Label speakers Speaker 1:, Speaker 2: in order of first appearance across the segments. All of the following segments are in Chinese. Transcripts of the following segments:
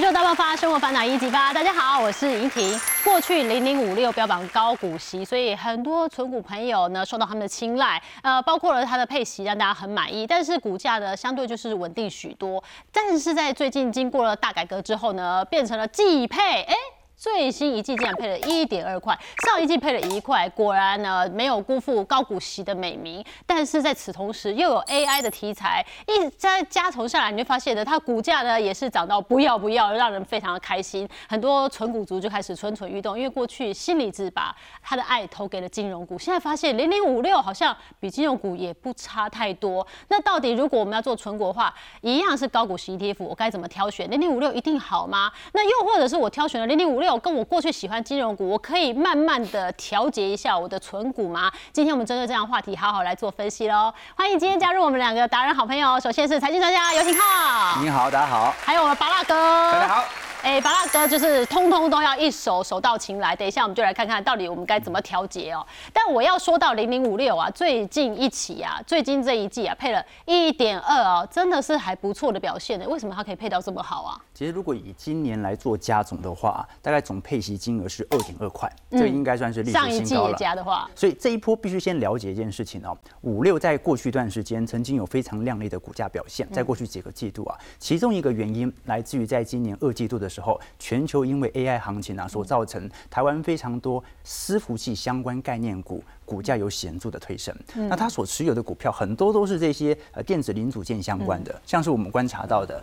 Speaker 1: 宇宙大爆发，生活烦恼一级发。大家好，我是莹婷。过去零零五六标榜高股息，所以很多存股朋友呢受到他们的青睐，呃，包括了它的配息让大家很满意，但是股价呢相对就是稳定许多。但是在最近经过了大改革之后呢，变成了季配，哎。最新一季竟然配了一点二块，上一季配了一块，果然呢没有辜负高股息的美名。但是在此同时，又有 AI 的题材一再加重下来，你就发现呢，它股价呢也是涨到不要不要，让人非常的开心。很多纯股族就开始蠢蠢欲动，因为过去心理只把他的爱投给了金融股，现在发现零零五六好像比金融股也不差太多。那到底如果我们要做纯股的话，一样是高股息 ETF，我该怎么挑选？零零五六一定好吗？那又或者是我挑选了零零五六？跟我过去喜欢金融股，我可以慢慢的调节一下我的存股吗？今天我们针对这样话题，好好来做分析喽。欢迎今天加入我们两个达人好朋友，首先是财经专家尤廷浩，
Speaker 2: 你好，大家好。
Speaker 1: 还有我们巴大哥，
Speaker 2: 大家好。
Speaker 1: 哎，巴拉哥就是通通都要一手手到擒来。等一下我们就来看看到底我们该怎么调节哦。但我要说到零零五六啊，最近一起啊，最近这一季啊，配了一点二哦，真的是还不错的表现呢。为什么它可以配到这么好啊？
Speaker 2: 其实如果以今年来做加总的话，大概总配息金额是二点二块，这应该算是历史新高了。上一季
Speaker 1: 也加的话，
Speaker 2: 所以这一波必须先了解一件事情哦。五六在过去一段时间曾经有非常亮丽的股价表现，在过去几个季度啊，其中一个原因来自于在今年二季度的时候，全球因为 AI 行情啊，所造成台湾非常多伺服器相关概念股股价有显著的推升。那它所持有的股票很多都是这些呃电子零组件相关的，像是我们观察到的。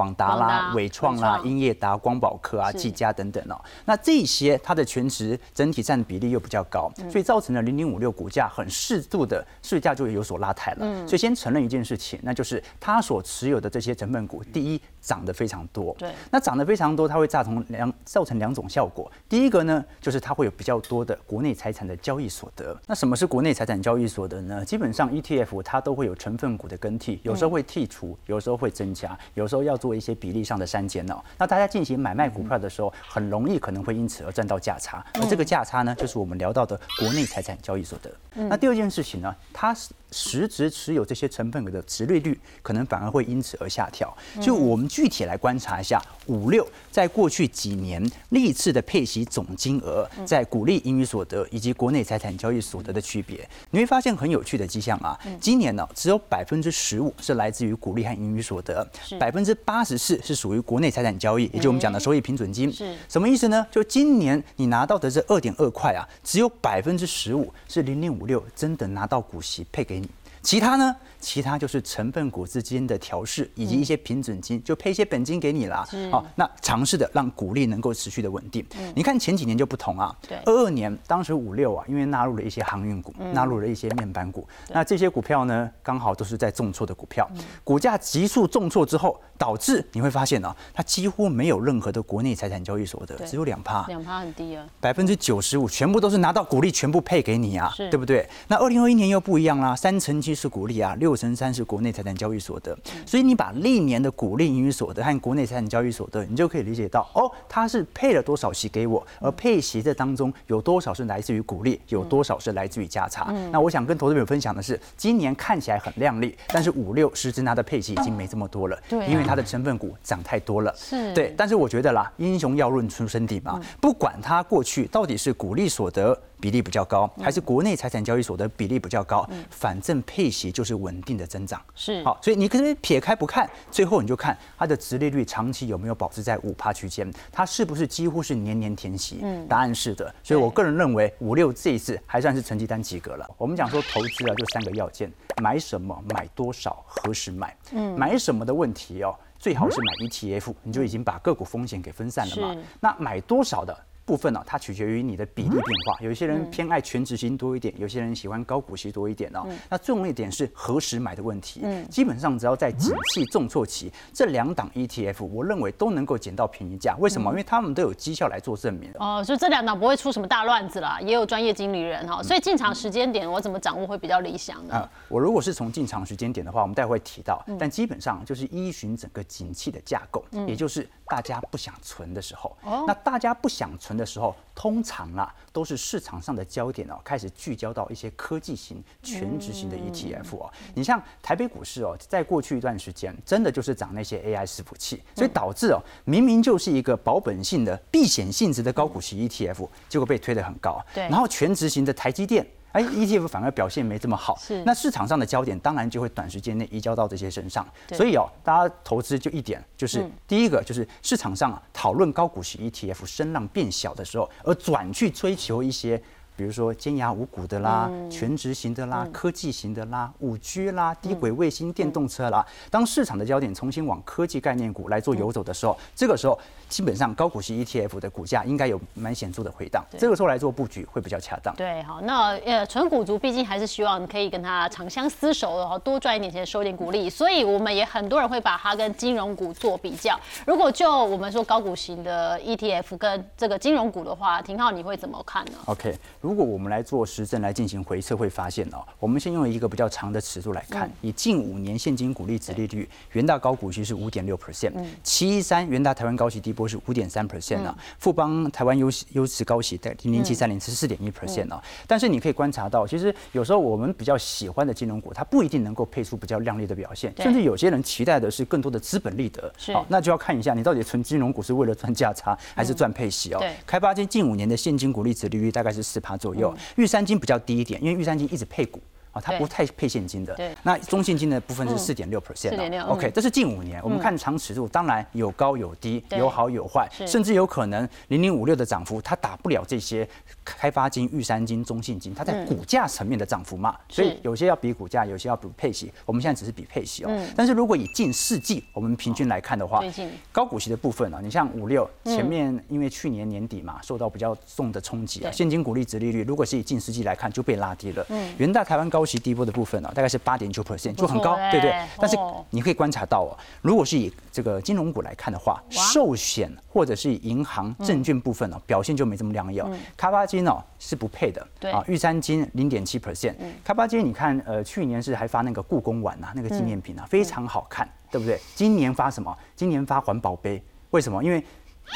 Speaker 2: 广达啦、伟创啦、英业达、光宝科啊、技嘉等等哦，那这些它的全值整体占比例又比较高，所以造成了零零五六股价很适度的市价就有所拉抬了。所以先承认一件事情，那就是它所持有的这些成分股，第一涨得非常多。
Speaker 1: 对，
Speaker 2: 那涨得非常多，它会造成两造成两种效果。第一个呢，就是它会有比较多的国内财产的交易所得。那什么是国内财产交易所得呢？基本上 ETF 它都会有成分股的更替，有时候会剔除，有时候会增加，有时候要做。做一些比例上的删减哦，那大家进行买卖股票的时候，很容易可能会因此而赚到价差，而这个价差呢，就是我们聊到的国内财产交易所得。那第二件事情呢，它是。实质持有这些成分股的值利率可能反而会因此而下调，所以我们具体来观察一下五六在过去几年历次的配息总金额，在股利盈余所得以及国内财产交易所得的区别，你会发现很有趣的迹象啊。今年呢，只有百分之十五是来自于股利和盈余所得，百分之八十四是属于国内财产交易，也就我们讲的收益平准金。是什么意思呢？就今年你拿到的这二点二块啊，只有百分之十五是零零五六真的拿到股息配给。其他呢？其他就是成分股之间的调试，以及一些平准金，就配一些本金给你啦。好，那尝试的让股利能够持续的稳定。你看前几年就不同啊。对。二二年当时五六啊，因为纳入了一些航运股，纳入了一些面板股，那这些股票呢，刚好都是在重挫的股票，股价急速重挫之后，导致你会发现啊，它几乎没有任何的国内财产交易所得，只有两趴。
Speaker 1: 两趴很低啊。
Speaker 2: 百分之九十五全部都是拿到股利，全部配给你啊，对不对？那二零二一年又不一样啦，三成七。是股利啊，六成三是国内财产交易所得，所以你把历年的股利盈余所得和国内财产交易所得，你就可以理解到，哦，它是配了多少息给我，而配息这当中有多少是来自于股利，有多少是来自于价差。那我想跟投资朋友分享的是，今年看起来很亮丽，但是五六实质拿的配息已经没这么多了，对，因为它的成分股涨太多了，是对。但是我觉得啦，英雄要论出身体嘛，不管它过去到底是股利所得。比例比较高，还是国内财产交易所的比例比较高？反正配息就是稳定的增长，
Speaker 1: 是
Speaker 2: 好，所以你可以撇开不看，最后你就看它的殖利率长期有没有保持在五趴区间，它是不是几乎是年年填息？嗯，答案是的，所以我个人认为五六这一次还算是成绩单及格了。我们讲说投资啊，就三个要件：买什么、买多少、何时买。嗯，买什么的问题哦，最好是买 ETF，你就已经把个股风险给分散了嘛。那买多少的？部分呢，它取决于你的比例变化。有一些人偏爱全值型多一点，有些人喜欢高股息多一点哦。那重要一点是何时买的问题。嗯，基本上只要在景气重挫期，这两档 ETF 我认为都能够捡到便宜价。为什么？因为他们都有绩效来做证明。
Speaker 1: 哦，所以这两档不会出什么大乱子啦，也有专业经理人哈。所以进场时间点我怎么掌握会比较理想呢？
Speaker 2: 我如果是从进场时间点的话，我们待会提到。但基本上就是依循整个景气的架构，也就是大家不想存的时候。哦，那大家不想存。的时候，通常啊都是市场上的焦点哦开始聚焦到一些科技型、全职型的 ETF 哦。你像台北股市哦，在过去一段时间，真的就是涨那些 AI 伺服器，所以导致哦明明就是一个保本性的避险性质的高股息 ETF，结果被推得很高。
Speaker 1: 对
Speaker 2: 然后全职型的台积电。哎，ETF 反而表现没这么好，
Speaker 1: 是
Speaker 2: 那市场上的焦点当然就会短时间内移交到这些身上，
Speaker 1: 对
Speaker 2: 所以哦，大家投资就一点，就是
Speaker 1: 嗯
Speaker 2: 第一个就是市场上啊讨论高股息 ETF 声浪变小的时候，而转去追求一些。比如说尖牙五股的啦、
Speaker 1: 嗯
Speaker 2: 全职型的啦、科技型的啦、五 G 啦、低轨卫
Speaker 1: 嗯
Speaker 2: 星、电动车啦，当市场的焦点重新往科技概念股来做游走的时候，这个时候基本上高股息 ETF 的股价应该有蛮显著的回荡，这个时候来做布局会比较恰当。
Speaker 1: 对，好，那呃，纯股族毕竟还是希望可以跟他长相厮守的，哈，多赚一点钱，收一点股利，所以我们也很多人会把它跟金融股做比较。如果就我们说高股型的 ETF 跟这个金融股的话，廷浩你会怎么看呢
Speaker 2: ？OK，如果我们来做实证来进行回测，会发现哦，我们先用一个比较长的尺度来看，以近五年现金股利值利率，元大高股息是五点六 percent，七一三元大台湾高息低波是五点三 percent 啊，富邦台湾优优质高息在零零七三零是四点一 percent 啊。但是你可以观察到，其实有时候我们比较喜欢的金融股，它不一定能够配出比较亮丽的表现，甚至有些人期待的是更多的资本利得。
Speaker 1: 是。
Speaker 2: 好，那就要看一下你到底存金融股是为了赚价差，还是赚配息哦。
Speaker 1: 对。
Speaker 2: 开发金近五年的现金股利值利率大概是四趴左右，玉山金比较低一点，因为玉山金一直配股。啊，它不太配现金的
Speaker 1: 对。
Speaker 2: 那中现金的部分是四点六 percent
Speaker 1: 4.6嗯
Speaker 2: OK，这是近五年，我们看长尺度，当然有高有低，有好有坏，甚至有可能零零五六的涨幅它打不了这些开发金、玉山金、中信金，它在股价层面的涨幅嘛。所以有些要比股价，有些要比配息。我们现在只是比配息哦
Speaker 1: 嗯。
Speaker 2: 但是如果以近四季我们平均来看的话，高股息的部分啊，你像五六前面因为去年年底嘛，受到比较重的冲击啊，现金股利值利率如果是以近四季来看就被拉低了。嗯元大台湾高息低波的部分啊，大概是八点九 percent，就很高
Speaker 1: 不错，
Speaker 2: 对对。但是
Speaker 1: 哦
Speaker 2: 你可以观察到哦，如果是以这个金融股来看的话，寿险或者是银行、证券部分呢，表现就没这么亮丽哦。开发金哦是不配的，
Speaker 1: 对
Speaker 2: 啊，玉山金零点七 percent，卡巴金你看呃去年是还发那个故宫碗啊，那个纪念品啊，非常好看，对不对？今年发什么？今年发环保杯，为什么？因为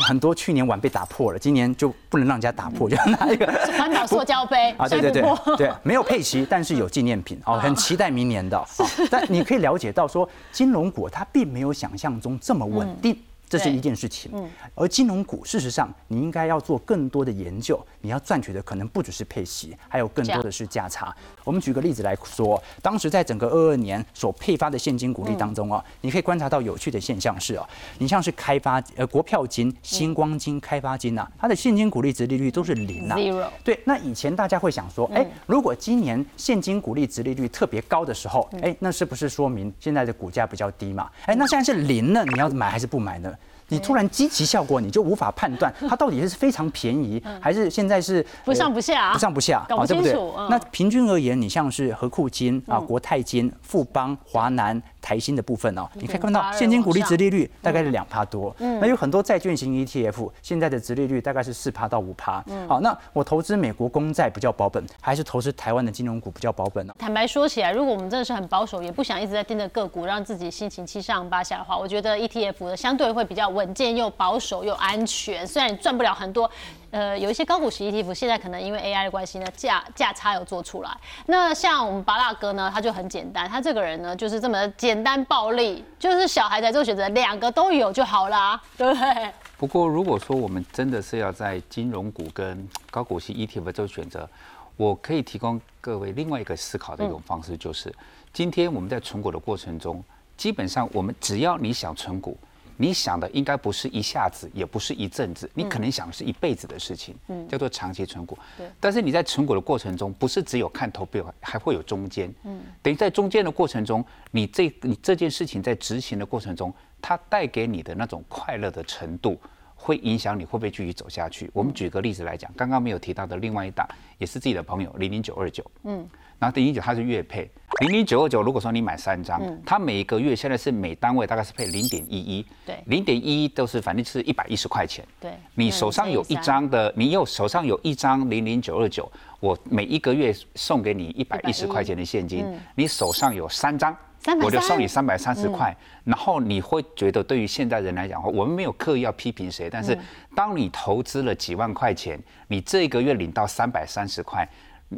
Speaker 2: 很多去年碗被打破了，今年就不能让人家打破，就 拿一个
Speaker 1: 环保塑胶杯
Speaker 2: 啊，对对对对，没有配息，但是有纪念品哦，很期待明年的。哦但你可以了解到说，金融股它并没有想象中这么稳定。这是一件事情，而金融股事实上，你应该要做更多的研究，你要赚取的可能不只是配息，还有更多的是价差。我们举个例子来说，当时在整个二二年所配发的现金股利当中啊，你可以观察到有趣的现象是啊，你像是开发呃国票金、星光金、开发金啊，它的现金股利值利率都是零啊
Speaker 1: ，Zero。
Speaker 2: 对，那以前大家会想说，哎、如果今年现金股利值利率特别高的时候，哎、那是不是说明现在的股价比较低嘛？哎，那现在是零呢，你要买还是不买呢？你突然积极效果，你就无法判断它到底是非常便宜，还是现在是
Speaker 1: 不上不下
Speaker 2: 不上不下，
Speaker 1: 搞不
Speaker 2: 啊对不对
Speaker 1: 清楚嗯？
Speaker 2: 那平均而言，你像是和库金啊、国泰金、富邦、华南、台新的部分哦，你可以看到现金股利值利率大概是两趴多。那有很多债券型 ETF，现在的值利率大概是四趴到五趴。好，那我投资美国公债比较保本，还是投资台湾的金融股比较保本呢？
Speaker 1: 坦白说起来，如果我们真的是很保守，也不想一直在盯着个股，让自己心情七上八下的话，我觉得 ETF 的相对会比较稳健又保守又安全。虽然你赚不了很多，呃，有一些高股息 ETF 现在可能因为 AI 的关系呢，价价差有做出来。那像我们巴拉哥呢，他就很简单，他这个人呢就是这么简单暴力，就是小孩才做选择，两个都有就好啦，对不对？
Speaker 3: 不过，如果说我们真的是要在金融股跟高股息 ETF 做选择，我可以提供各位另外一个思考的一种方式，就是、今天我们在存股的过程中，基本上我们只要你想存股，你想的应该不是一下子，也不是一阵子，你可能想的是一辈子的事情，叫做长期存股。
Speaker 1: 对
Speaker 3: 但是你在存股的过程中，不是只有看头标，还会有中间。嗯，等于在中间的过程中，你这你这件事情在执行的过程中，它带给你的那种快乐的程度。会影响你会不会继续走下去。我们举个例子来讲，刚刚没有提到的另外一档，也是自己的朋友零零九二九，嗯，然后零零九它是月配，零零九二九如果说你买三张，它每一个月现在是每单位大概是配零点一一，
Speaker 1: 对。
Speaker 3: 零点一一都是反正是一百一十块钱，
Speaker 1: 对
Speaker 3: 你手上有一张的，你有手上有一张零零九二九，我每一个月送给你一百一十块钱的现金，你手上有三张。我就送你三百三十块，然后你会觉得对于现代人来讲的话，我们没有刻意要批评谁，但是当你投资了几万块钱，你这一个月领到三百三十块，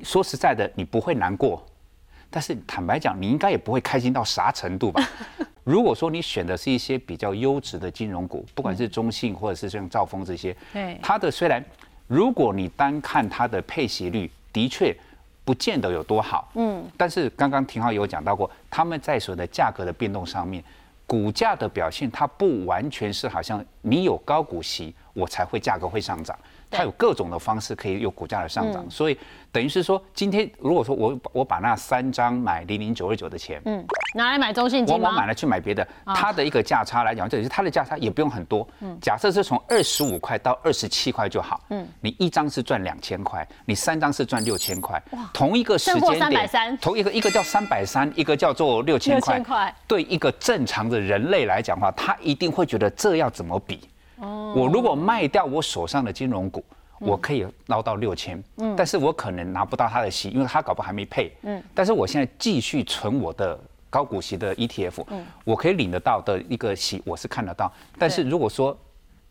Speaker 3: 说实在的，你不会难过，但是坦白讲，你应该也不会开心到啥程度吧？如果说你选的是一些比较优质的金融股，不管是中信或者是像兆丰这些，
Speaker 1: 对。
Speaker 3: 它的虽然如果你单看它的配息率，的确不见得有多好，嗯，但是刚刚廷浩有讲到过，他们在所谓的价格的变动上面，股价的表现，它不完全是好像你有高股息，我才会价格会上涨。它有各种的方式可以有股价的上涨，所以等于是说，今天如果说我我把那三张买零零九二九的钱，
Speaker 1: 嗯，拿来买中信
Speaker 3: 我
Speaker 1: 金？
Speaker 3: 我买了去买别的，它的一个价差来讲，这也是它的价差也不用很多。嗯假设是从二十五块到二十七块就好。嗯，你一张是赚两千块，你三张是赚六千块。同一个时间点同一个一个叫三百三，一个叫做六千块
Speaker 1: 6000块。
Speaker 3: 对一个正常的人类来讲的话，他一定会觉得这要怎么比？我如果卖掉我手上的金融股，我可以捞到六千，嗯。但是我可能拿不到他的息，因为他搞不好还没配。嗯。但是我现在继续存我的高股息的 ETF，嗯我可以领得到的一个息，我是看得到。但是如果说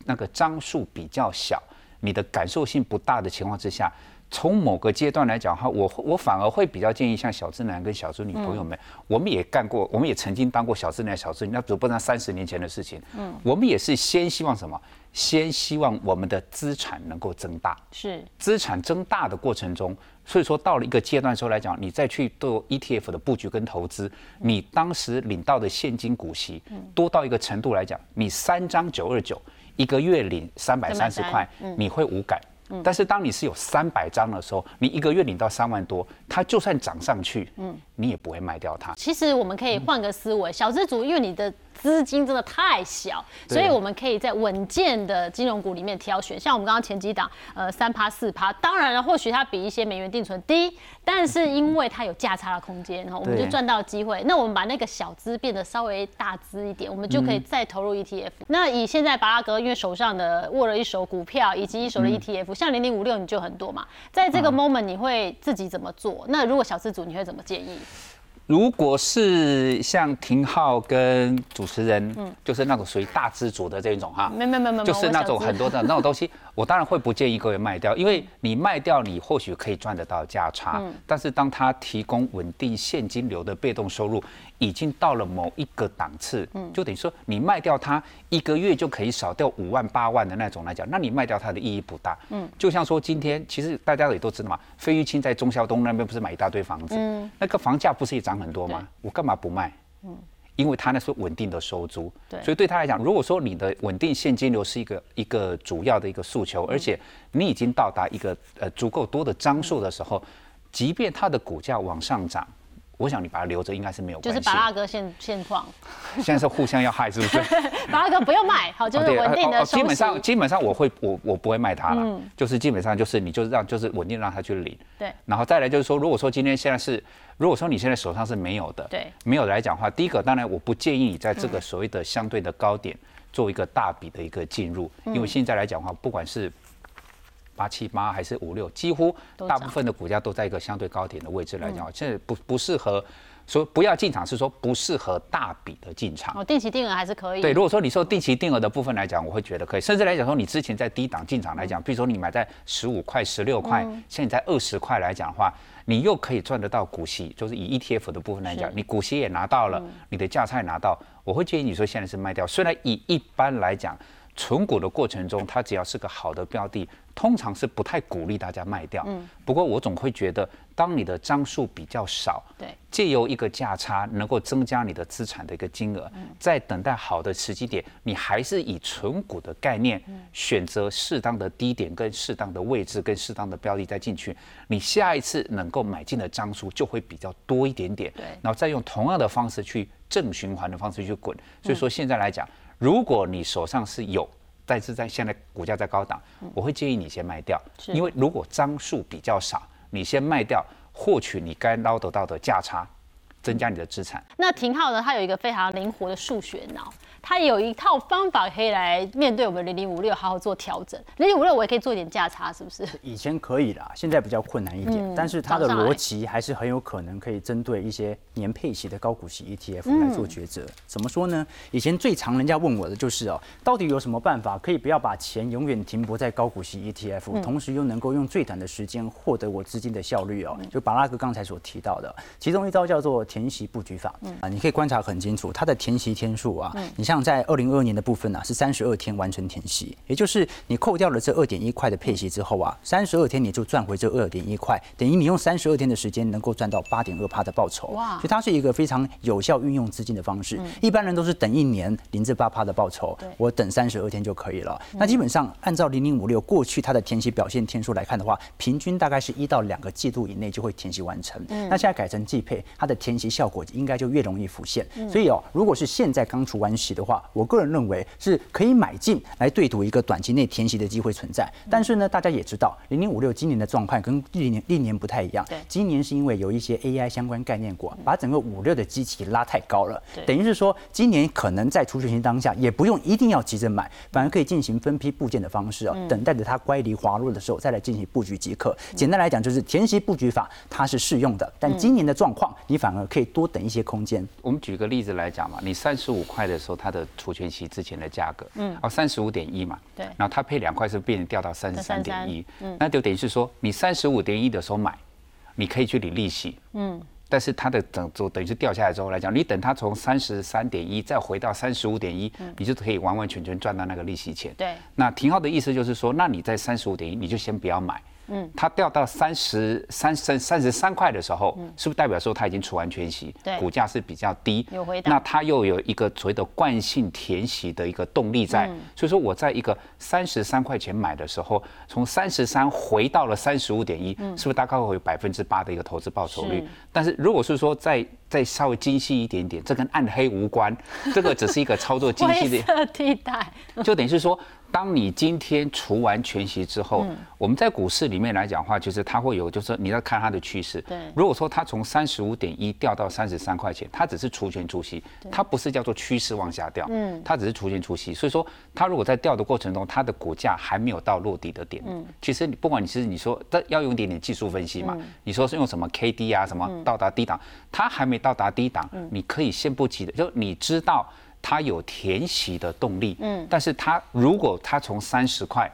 Speaker 3: 那个张数比较小，你的感受性不大的情况之下，从某个阶段来讲的话，我我反而会比较建议像小资男跟小资女朋友们，我们也干过，我们也曾经当过小资男、小资女，那只不过那三十年前的事情。嗯，我们也是先希望什么？先希望我们的资产能够增大。
Speaker 1: 是
Speaker 3: 资产增大的过程中，所以说到了一个阶段的时候来讲，你再去做 ETF 的布局跟投资，你当时领到的现金股息多到一个程度来讲，你三张九二九一个月领三百三十块，你会无感。但是当你是有三百张的时候，你一个月领到三万多，它就算涨上去，嗯你也不会卖掉它。
Speaker 1: 其实我们可以换个思维，小资族因为你的资金真的太小，所以我们可以在稳健的金融股里面挑选。像我们刚刚前几档，呃，三趴四趴，当然了，或许它比一些美元定存低，但是因为它有价差的空间，然后我们就
Speaker 2: 对
Speaker 1: 赚到机会。那我们把那个小资变得稍微大资一点，我们就可以再投入 ETF。那以现在巴拉格因为手上的握了一手股票以及一手的 ETF，、像零零五六你就很多嘛，在这个 moment 你会自己怎么做？那如果小资主你会怎么建议？
Speaker 3: 如果是像廷浩跟主持人，就是那种属于大资主的这种哈，
Speaker 1: 没没没没，
Speaker 3: 就是那种很多的那种东西，我当然会不建议各位卖掉，因为你卖掉，你或许可以赚得到价差，但是当他提供稳定现金流的被动收入，已经到了某一个档次，就等于说你卖掉它一个月就可以少掉五万八万的那种来讲，那你卖掉它的意义不大。嗯，就像说今天其实大家也都知道嘛，费玉清在中孝东那边不是买一大堆房子，那个房价不是也涨很多吗？我干嘛不卖？因为他那是稳定的收租，
Speaker 1: 对。
Speaker 3: 所以对他来讲，如果说你的稳定现金流是一个一个主要的一个诉求，而且你已经到达一个呃足够多的张数的时候，即便它的股价往上涨，我想你把它留着应该是没有
Speaker 1: 就是
Speaker 3: 关系。
Speaker 1: 巴拉哥现现况，
Speaker 3: 现在是互相要害，是不是？
Speaker 1: 巴拉哥不要卖，好，就是稳定的。
Speaker 3: 基本上基本上我会我我不会卖它了，就是基本上就是你就是让就是稳定让它去领，
Speaker 1: 对。
Speaker 3: 然后再来就是说，如果说今天现在是，如果说你现在手上是没有的，
Speaker 1: 对。
Speaker 3: 没有来讲的话，第一个当然我不建议你在这个所谓的相对的高点做一个大笔的一个进入，因为现在来讲的话，不管是八七八还是五六，几乎大部分的股价都在一个相对高点的位置来讲，现在不不适合说不要进场，是说不适合大笔的进场。
Speaker 1: 哦，定期定额还是可以。
Speaker 3: 对，如果说你说定期定额的部分来讲，我会觉得可以，甚至来讲说你之前在低档进场来讲，比如说你买在十五块、十六块，现在在二十块来讲的话，你又可以赚得到股息，就是以 ETF 的部分来讲，你股息也拿到了，你的价差也拿到，我会建议你说现在是卖掉。虽然以一般来讲，存股的过程中，它只要是个好的标的，通常是不太鼓励大家卖掉。嗯。不过我总会觉得，当你的张数比较少，
Speaker 1: 对。
Speaker 3: 借由一个价差能够增加你的资产的一个金额，在等待好的时机点，你还是以存股的概念，选择适当的低点、跟适当的位置、跟适当的标的再进去，你下一次能够买进的张数就会比较多一点点，
Speaker 1: 对。
Speaker 3: 然后再用同样的方式去正循环的方式去滚。所以说现在来讲，如果你手上是有，但是在现在股价在高档，我会建议你先卖掉，因为如果张数比较少，你先卖掉，获取你该捞得到的价差。增加你的资产。
Speaker 1: 那廷浩呢，他有一个非常灵活的数学脑。它有一套方法可以来面对我们零零五六，好好做调整。零零五六我也可以做一点价差，是不是？
Speaker 2: 以前可以啦，现在比较困难一点。但是它的逻辑还是很有可能可以针对一些年配息的高股息 ETF 来做抉择。怎么说呢？以前最常人家问我的就是哦，到底有什么办法可以不要把钱永远停泊在高股息 ETF，同时又能够用最短的时间获得我资金的效率哦？就巴拉哥刚才所提到的，其中一招叫做填息布局法啊，你可以观察很清楚，它的填息天数啊，你像。在二零二二年的部分呢，是三十二天完成填息，也就是你扣掉了这二点一块的配息之后啊，三十二天你就赚回这二点一块，等于你用三十二天的时间能够赚到八点二趴的报酬。哇！所以它是一个非常有效运用资金的方式。一般人都是等一年零至八趴的报酬，我等三十二天就可以了。那基本上按照零零五六过去它的填息表现天数来看的话，平均大概是一到两个季度以内就会填息完成。那现在改成季配，它的填息效果应该就越容易浮现。所以哦，如果是现在刚除完息的话，我个人认为是可以买进来对赌一个短期内填息的机会存在。但是呢，大家也知道，零零五六今年的状况跟历年历年不太一样。对，今年是因为有一些 AI 相关概念股把整个五六的基期拉太高了。等于是说今年可能在除权型当下，也不用一定要急着买，反而可以进行分批部件的方式啊，等待着它乖离滑落的时候再来进行布局即可。简单来讲，就是填息布局法它是适用的，但今年的状况你反而可以多等一些空间。
Speaker 3: 我们举个例子来讲嘛，你三十五块的时候，它的除权息之前的价格，嗯，哦，三十五点一嘛，对，然后它配两块是变成掉到三十三点一，嗯，那就等于是说，你三十五点一的时候买，你可以去领利息，嗯，但是它的等就等于是掉下来之后来讲，你等它从三十三点一再回到三十五点一，你就可以完完全全赚到那个利息钱，
Speaker 1: 对。
Speaker 3: 那廷浩的意思就是说，那你在三十五点一，你就先不要买。嗯，它掉到三十三三三十三块的时候，是不是代表说它已经除完全息？
Speaker 1: 对，
Speaker 3: 股价是比较低。
Speaker 1: 有回
Speaker 3: 答。那它又有一个所谓的惯性填息的一个动力在，所以说我在一个三十三块钱买的时候，从三十三回到了三十五点一，是不是大概会有百分之八的一个投资报酬率？但是如果是说再再稍微精细一点点，这跟暗黑无关，这个只是一个操作精细
Speaker 1: 的替代，
Speaker 3: 就等于是说。当你今天除完全息之后，我们在股市里面来讲话，就是它会有，就是你要看它的趋势。对，如果说它从三十五点一掉到三十三块钱，它只是除权除息，它不是叫做趋势往下掉，嗯，它只是除权除息。所以说，它如果在掉的过程中，它的股价还没有到落底的点，嗯，其实你不管你是你说，但要用一点点技术分析嘛，你说是用什么 K D 啊，什么到达低档，它还没到达低档，你可以先不急的，就你知道。它有填息的动力，嗯，但是它如果它从三十块，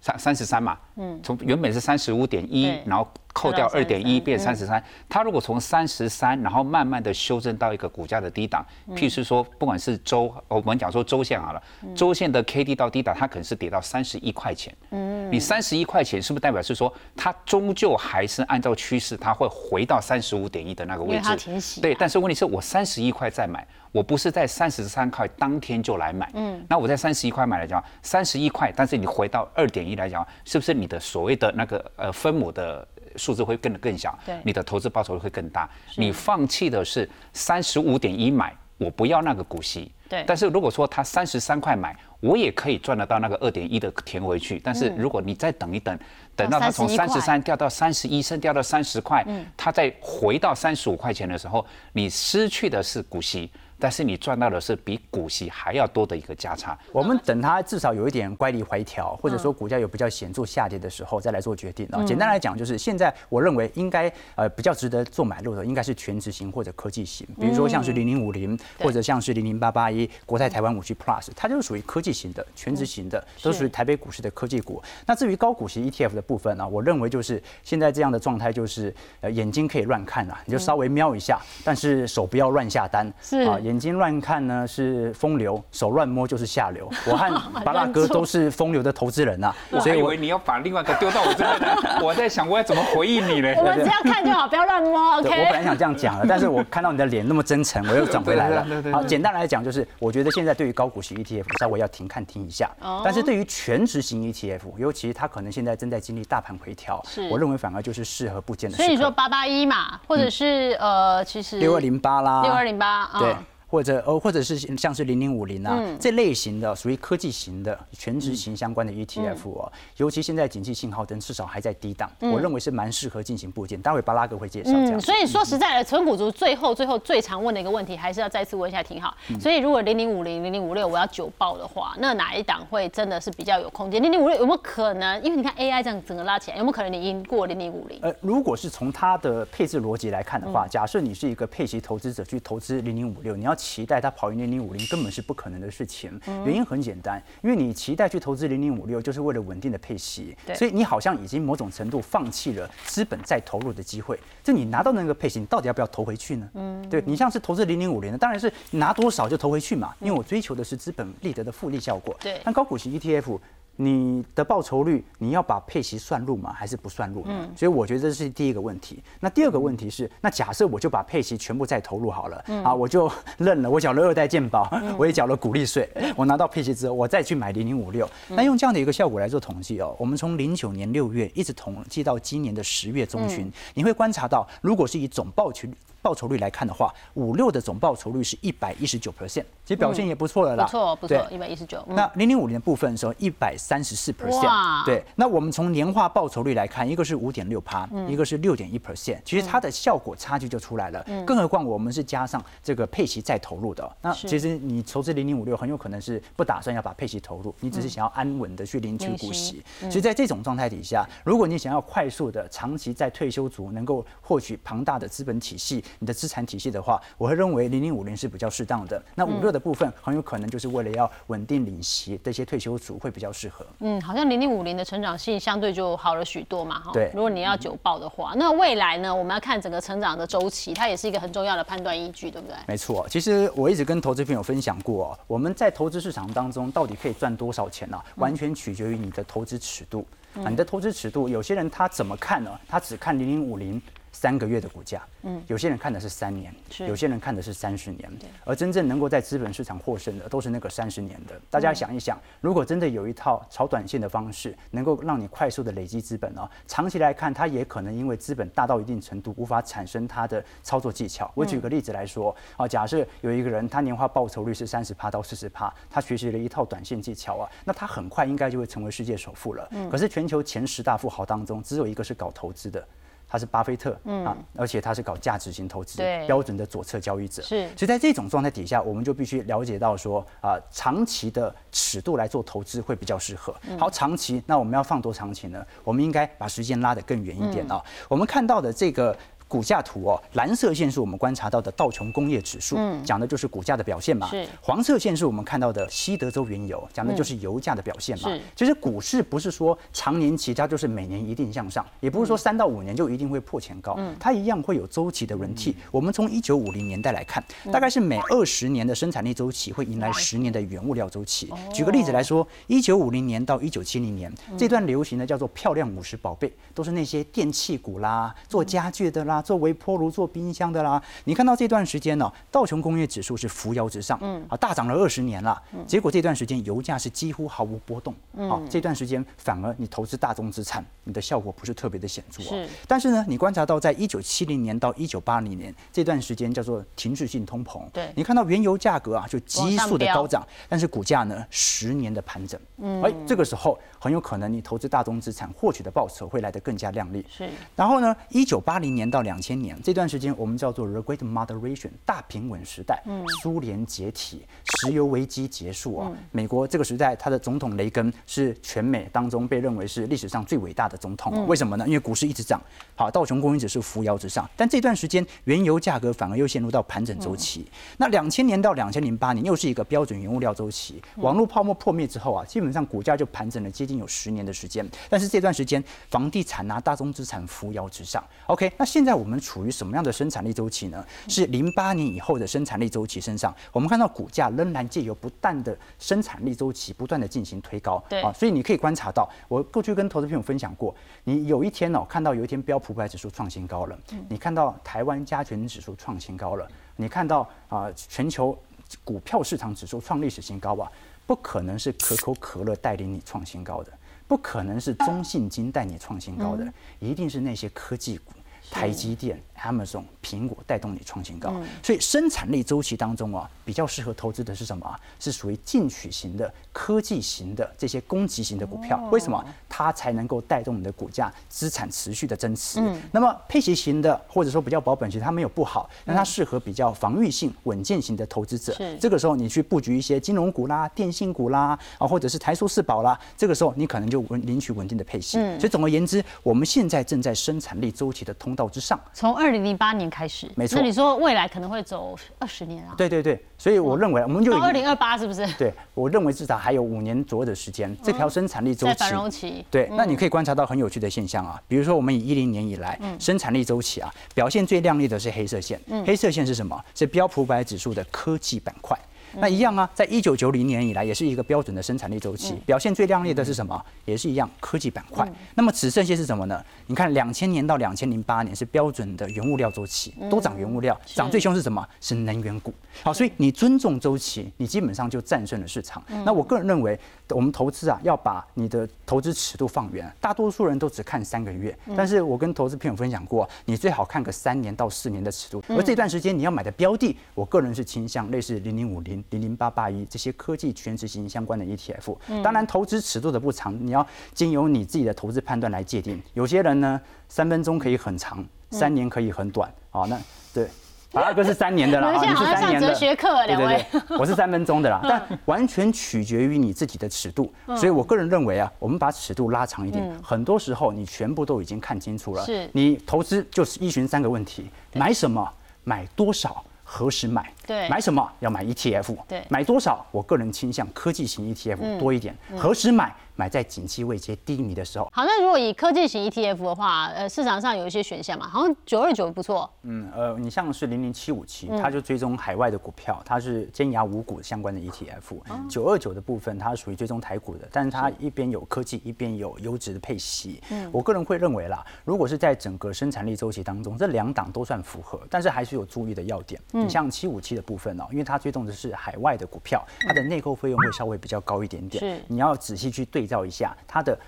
Speaker 3: 三三十三嘛，嗯，从原本是三十五点一，然后。扣掉二点一变三十三，它如果从三十三，然后慢慢的修正到一个股价的低档，譬如说不管是周，我们讲说周线好了，周线的 K D 到低档，它可能是跌到三十一块钱。嗯，你三十一块钱是不是代表是说它终究还是按照趋势，它会回到三十五点一的那个位置？对，但是问题是我三十一块再买，我不是在三十三块当天就来买。嗯，那我在三十一块买来讲，三十一块，但是你回到二点一来讲，是不是你的所谓的那个呃分母的？数字会更的更小，对，你的投资报酬率会更大。你放弃的是三十五点一买，我不要那个股息，
Speaker 1: 对。
Speaker 3: 但是如果说他三十三块买，我也可以赚得到那个二点一的填回去。但是如果你再等一等，等到它从三十三掉到三十一，甚至掉到三十块，嗯它再回到三十五块钱的时候，你失去的是股息。但是你赚到的是比股息还要多的一个价差。
Speaker 2: 我们等它至少有一点乖离回调，或者说股价有比较显著下跌的时候，再来做决定。啊，简单来讲，就是现在我认为应该呃比较值得做买入的，应该是全值型或者科技型。比如说像是零零五零，或者像是零零八八一国泰台湾五 G Plus，它就是属于科技型的、全值型的，都属于台北股市的科技股。那至于高股息 ETF 的部分呢，我认为就是现在这样的状态，就是呃眼睛可以乱看啊，你就稍微瞄一下，但是手不要乱下单。
Speaker 1: 是啊。
Speaker 2: 眼睛乱看呢是风流，手乱摸就是下流。我和巴拉哥都是风流的投资人呐，
Speaker 3: 所以以为你要把另外一个丢到我这边来。我在想我要怎么回应你呢？
Speaker 1: 我们只要看就好，不要乱摸。OK。
Speaker 2: 我本来想这样讲的，但是我看到你的脸那么真诚，我又转回来了。好，简单来讲就是，我觉得现在对于高股息 ETF 稍微要停看听一下。哦。但是对于全值型 ETF，尤其它可能现在正在经历大盘回调，是。我认为反而就是适合部件的。
Speaker 1: 所以你说八八一嘛，或者是呃，其实
Speaker 2: 六二零八啦，
Speaker 1: 六二零八，
Speaker 2: 对。或者呃，或者是像是零零五零啊这类型的属于科技型的全职型相关的 ETF 哦，尤其现在景气信号灯至少还在低档，我认为是蛮适合进行部件。待会巴拉哥会介绍这样。
Speaker 1: 所以说实在的，纯股族最后最后最常问的一个问题，还是要再次问一下挺好。所以如果零零五零零零五六我要九报的话，那哪一档会真的是比较有空间？零零五六有没有可能？因为你看 AI 这样整个拉起来，有没有可能你赢过零零五零？
Speaker 2: 呃，如果是从它的配置逻辑来看的话，假设你是一个配息投资者去投资零零五六，你要期待它跑赢。零零五零根本是不可能的事情，原因很简单，因为你期待去投资零零五六，就是为了稳定的配息，所以你好像已经某种程度放弃了资本再投入的机会。就你拿到那个配息，你到底要不要投回去呢？嗯，对你像是投资零零五零的，当然是拿多少就投回去嘛，因为我追求的是资本利得的复利效果。
Speaker 1: 对，
Speaker 2: 但高股息 ETF。你的报酬率，你要把配息算入吗？还是不算入？嗯，所以我觉得这是第一个问题。那第二个问题是，那假设我就把配息全部再投入好了，啊，我就认了，我缴了二代健保，我也缴了股利税，我拿到配息之后，我再去买零零五六，那用这样的一个效果来做统计哦，我们从零九年六月一直统计到今年的十月中旬，你会观察到，如果是以总报酬报酬率来看的话，五六的总报酬率是一百一十九 percent，其实表现也不错了啦。
Speaker 1: 不错不错，一百一十九。
Speaker 2: 那零零五年的部分时候一百三十四 percent。对，那我们从年化报酬率来看，一个是五点六趴，一个是六点一 percent，其实它的效果差距就出来了。更何况我们是加上这个配息再投入的。那其实你投资零零五六很有可能是不打算要把配息投入，你只是想要安稳的去领取股息。所以在这种状态底下，如果你想要快速的长期在退休族能够获取庞大的资本体系。你的资产体系的话，我会认为零零五零是比较适当的。那五六的部分很有可能就是为了要稳定领息，这些退休族会比较适合。
Speaker 1: 嗯，好像零零五零的成长性相对就好了许多嘛。哈，
Speaker 2: 对。
Speaker 1: 如果你要久报的话，那未来呢？我们要看整个成长的周期，它也是一个很重要的判断依据，对不对？
Speaker 2: 没错。其实我一直跟投资朋友分享过，我们在投资市场当中到底可以赚多少钱呢？完全取决于你的投资尺度。啊，你的投资尺度，有些人他怎么看呢？他只看零零五零。三个月的股价，嗯，有些人看的是三年，有些人看的是三十年，而真正能够在资本市场获胜的，都是那个三十年的。大家想一想，如果真的有一套炒短线的方式，能够让你快速的累积资本哦，长期来看，它也可能因为资本大到一定程度，无法产生它的操作技巧。我举个例子来说，啊，假设有一个人，他年化报酬率是三十趴到四十趴，他学习了一套短线技巧啊，那他很快应该就会成为世界首富了。可是全球前十大富豪当中，只有一个是搞投资的。他是巴菲特，嗯啊，而且他是搞价值型投资，标准的左侧交易者。
Speaker 1: 是，
Speaker 2: 所以在这种状态底下，我们就必须了解到说，啊，长期的尺度来做投资会比较适合。好，长期，那我们要放多长期呢？我们应该把时间拉得更远一点啊。我们看到的这个。股价图哦，蓝色线是我们观察到的道琼工业指数，讲的就是股价的表现嘛。
Speaker 1: 是。
Speaker 2: 黄色线是我们看到的西德州原油，讲的就是油价的表现嘛。是。其实股市不是说常年期它就是每年一定向上，也不是说三到五年就一定会破前高，嗯它一样会有周期的轮替。我们从一九五零年代来看，大概是每二十年的生产力周期会迎来十年的原物料周期。举个例子来说，一九五零年到一九七零年这段流行的叫做漂亮五十宝贝，都是那些电器股啦、做家具的啦。做微波炉、做冰箱的啦，你看到这段时间呢，道琼工业指数是扶摇直上，嗯，啊，大涨了二十年了，结果这段时间油价是几乎毫无波动，嗯。啊，这段时间反而你投资大宗资产，你的效果不是特别的显著啊。但是呢，你观察到在一九七零年到一九八零年这段时间叫做停滞性通膨，
Speaker 1: 对，
Speaker 2: 你看到原油价格啊就急速的高涨，但是股价呢十年的盘整，嗯，哎，这个时候很有可能你投资大宗资产获取的报酬会来得更加亮丽，
Speaker 1: 是。
Speaker 2: 然后呢，一九八零年到两千年这段时间，我们叫做 The Great Moderation 大平稳时代。嗯，苏联解体，石油危机结束啊。美国这个时代，它的总统雷根是全美当中被认为是历史上最伟大的总统。为什么呢？因为股市一直涨，好，道琼工业指数扶摇直上。但这段时间，原油价格反而又陷入到盘整周期。那两千年到两千零八年，又是一个标准原物料周期。网络泡沫破灭之后啊，基本上股价就盘整了接近有十年的时间。但是这段时间，房地产啊，大宗资产扶摇直上。OK，那现在我们处处于什么样的生产力周期呢？是零八年以后的生产力周期身上，我们看到股价仍然借由不断的生产力周期，不断的进行推高。
Speaker 1: 对啊，
Speaker 2: 所以你可以观察到，我过去跟投资朋友分享过，你有一天哦，看到有一天标普五百指数创新高了，你看到台湾加权指数创新高了，你看到啊全球股票市场指数创历史新高啊，不可能是可口可乐带领你创新高的，不可能是中信金带你创新高的，一定是那些科技股。台积电、Amazon、苹果带动你创新高。所以生产力周期当中啊，比较适合投资的是什么啊？是属于进取型的、科技型的这些攻击型的股票。为什么？它才能够带动你的股价资产持续的增持。那么配息型的，或者说比较保本型，它没有不好，但它适合比较防御性、稳健型的投资者。这个时候你去布局一些金融股啦、电信股啦，啊，或者是台塑四宝啦，这个时候你可能就稳领取稳定的配息。所以总而言之，我们现在正在生产力周期的通道之上。
Speaker 1: 从二零零八年开始，
Speaker 2: 没错。
Speaker 1: 那你说未来可能会走二十年啊？
Speaker 2: 对对对。所以我认为，我们就
Speaker 1: 到二零二八是不是？
Speaker 2: 对，我认为至少还有五年左右的时间，这条生产力周期。
Speaker 1: 在繁荣期。
Speaker 2: 对，那你可以观察到很有趣的现象啊，比如说我们以一零年以来生产力周期啊，表现最亮丽的是黑色线。黑色线是什么？是标普百指数的科技板块。那一样啊，在一九九零年以来，也是一个标准的生产力周期，表现最亮丽的是什么？也是一样，科技板块。那么只剩下是什么呢？你看，两千年到两千零八年是标准的原物料周期，都涨原物料，涨最凶是什么？是能源股。好，所以你尊重周期，你基本上就战胜了市场。那我个人认为，我们投资啊，要把你的投资尺度放远。大多数人都只看三个月，但是我跟投资朋友分享过，你最好看个三年到四年的尺度。而这段时间你要买的标的，我个人是倾向类似零零五零。零零八八一这些科技全值型相关的 ETF，当然投资尺度的不长，你要经由你自己的投资判断来界定。有些人呢，三分钟可以很长，三年可以很短。好，那对，二哥是三年的啦，
Speaker 1: 你是三年的。哲学课，两位，
Speaker 2: 我是三分钟的啦，但完全取决于你自己的尺度。所以我个人认为啊，我们把尺度拉长一点，很多时候你全部都已经看清楚了。
Speaker 1: 是，
Speaker 2: 你投资就是依循三个问题：买什么，买多少。何时买？
Speaker 1: 对，
Speaker 2: 买什么要买 ETF？
Speaker 1: 对，
Speaker 2: 买多少？我个人倾向科技型 ETF 多一点。何时买？买在景气未接低迷的时候。
Speaker 1: 好，那如果以科技型 ETF 的话，呃，市场上有一些选项嘛，好像九二九不错。
Speaker 2: 嗯，呃，你像是零零七五七，它就追踪海外的股票，它是尖牙五股相关的 ETF。九二九的部分，它属于追踪台股的，但是它一边有科技，一边有优质的配息。嗯，我个人会认为啦，如果是在整个生产力周期当中，这两档都算符合，但是还是有注意的要点。你像七五七的部分哦，因为它追踪的是海外的股票，它的内购费用会稍微比较高一点点。
Speaker 1: 是，
Speaker 2: 你要仔细去对。绍一下它的。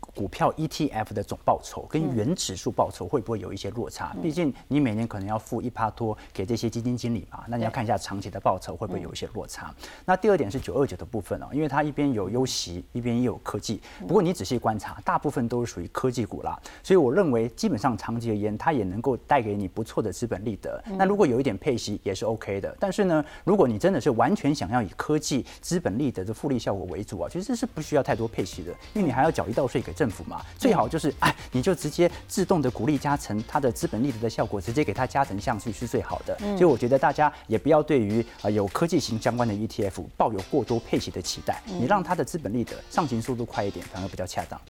Speaker 2: 股票 ETF 的总报酬跟原指数报酬会不会有一些落差？毕竟你每年可能要付一趴多给这些基金经理嘛，那你要看一下长期的报酬会不会有一些落差。那第二点是九二九的部分哦，因为它一边有优息，一边也有科技。不过你仔细观察，大部分都是属于科技股啦，所以我认为基本上长期而言，它也能够带给你不错的资本利得。那如果有一点配息也是 OK 的。但是呢，如果你真的是完全想要以科技资本利得的复利效果为主啊，其实是不需要太多配息的，因为你还要缴一道税给政。府嘛，最好就是哎，你就直接自动的鼓励加成，它的资本利得的效果直接给它加成上去是最好的。所以我觉得大家也不要对于呃有科技型相关的 ETF 抱有过多配息的期待，你让它的资本利得上行速度快一点，反而比较恰当。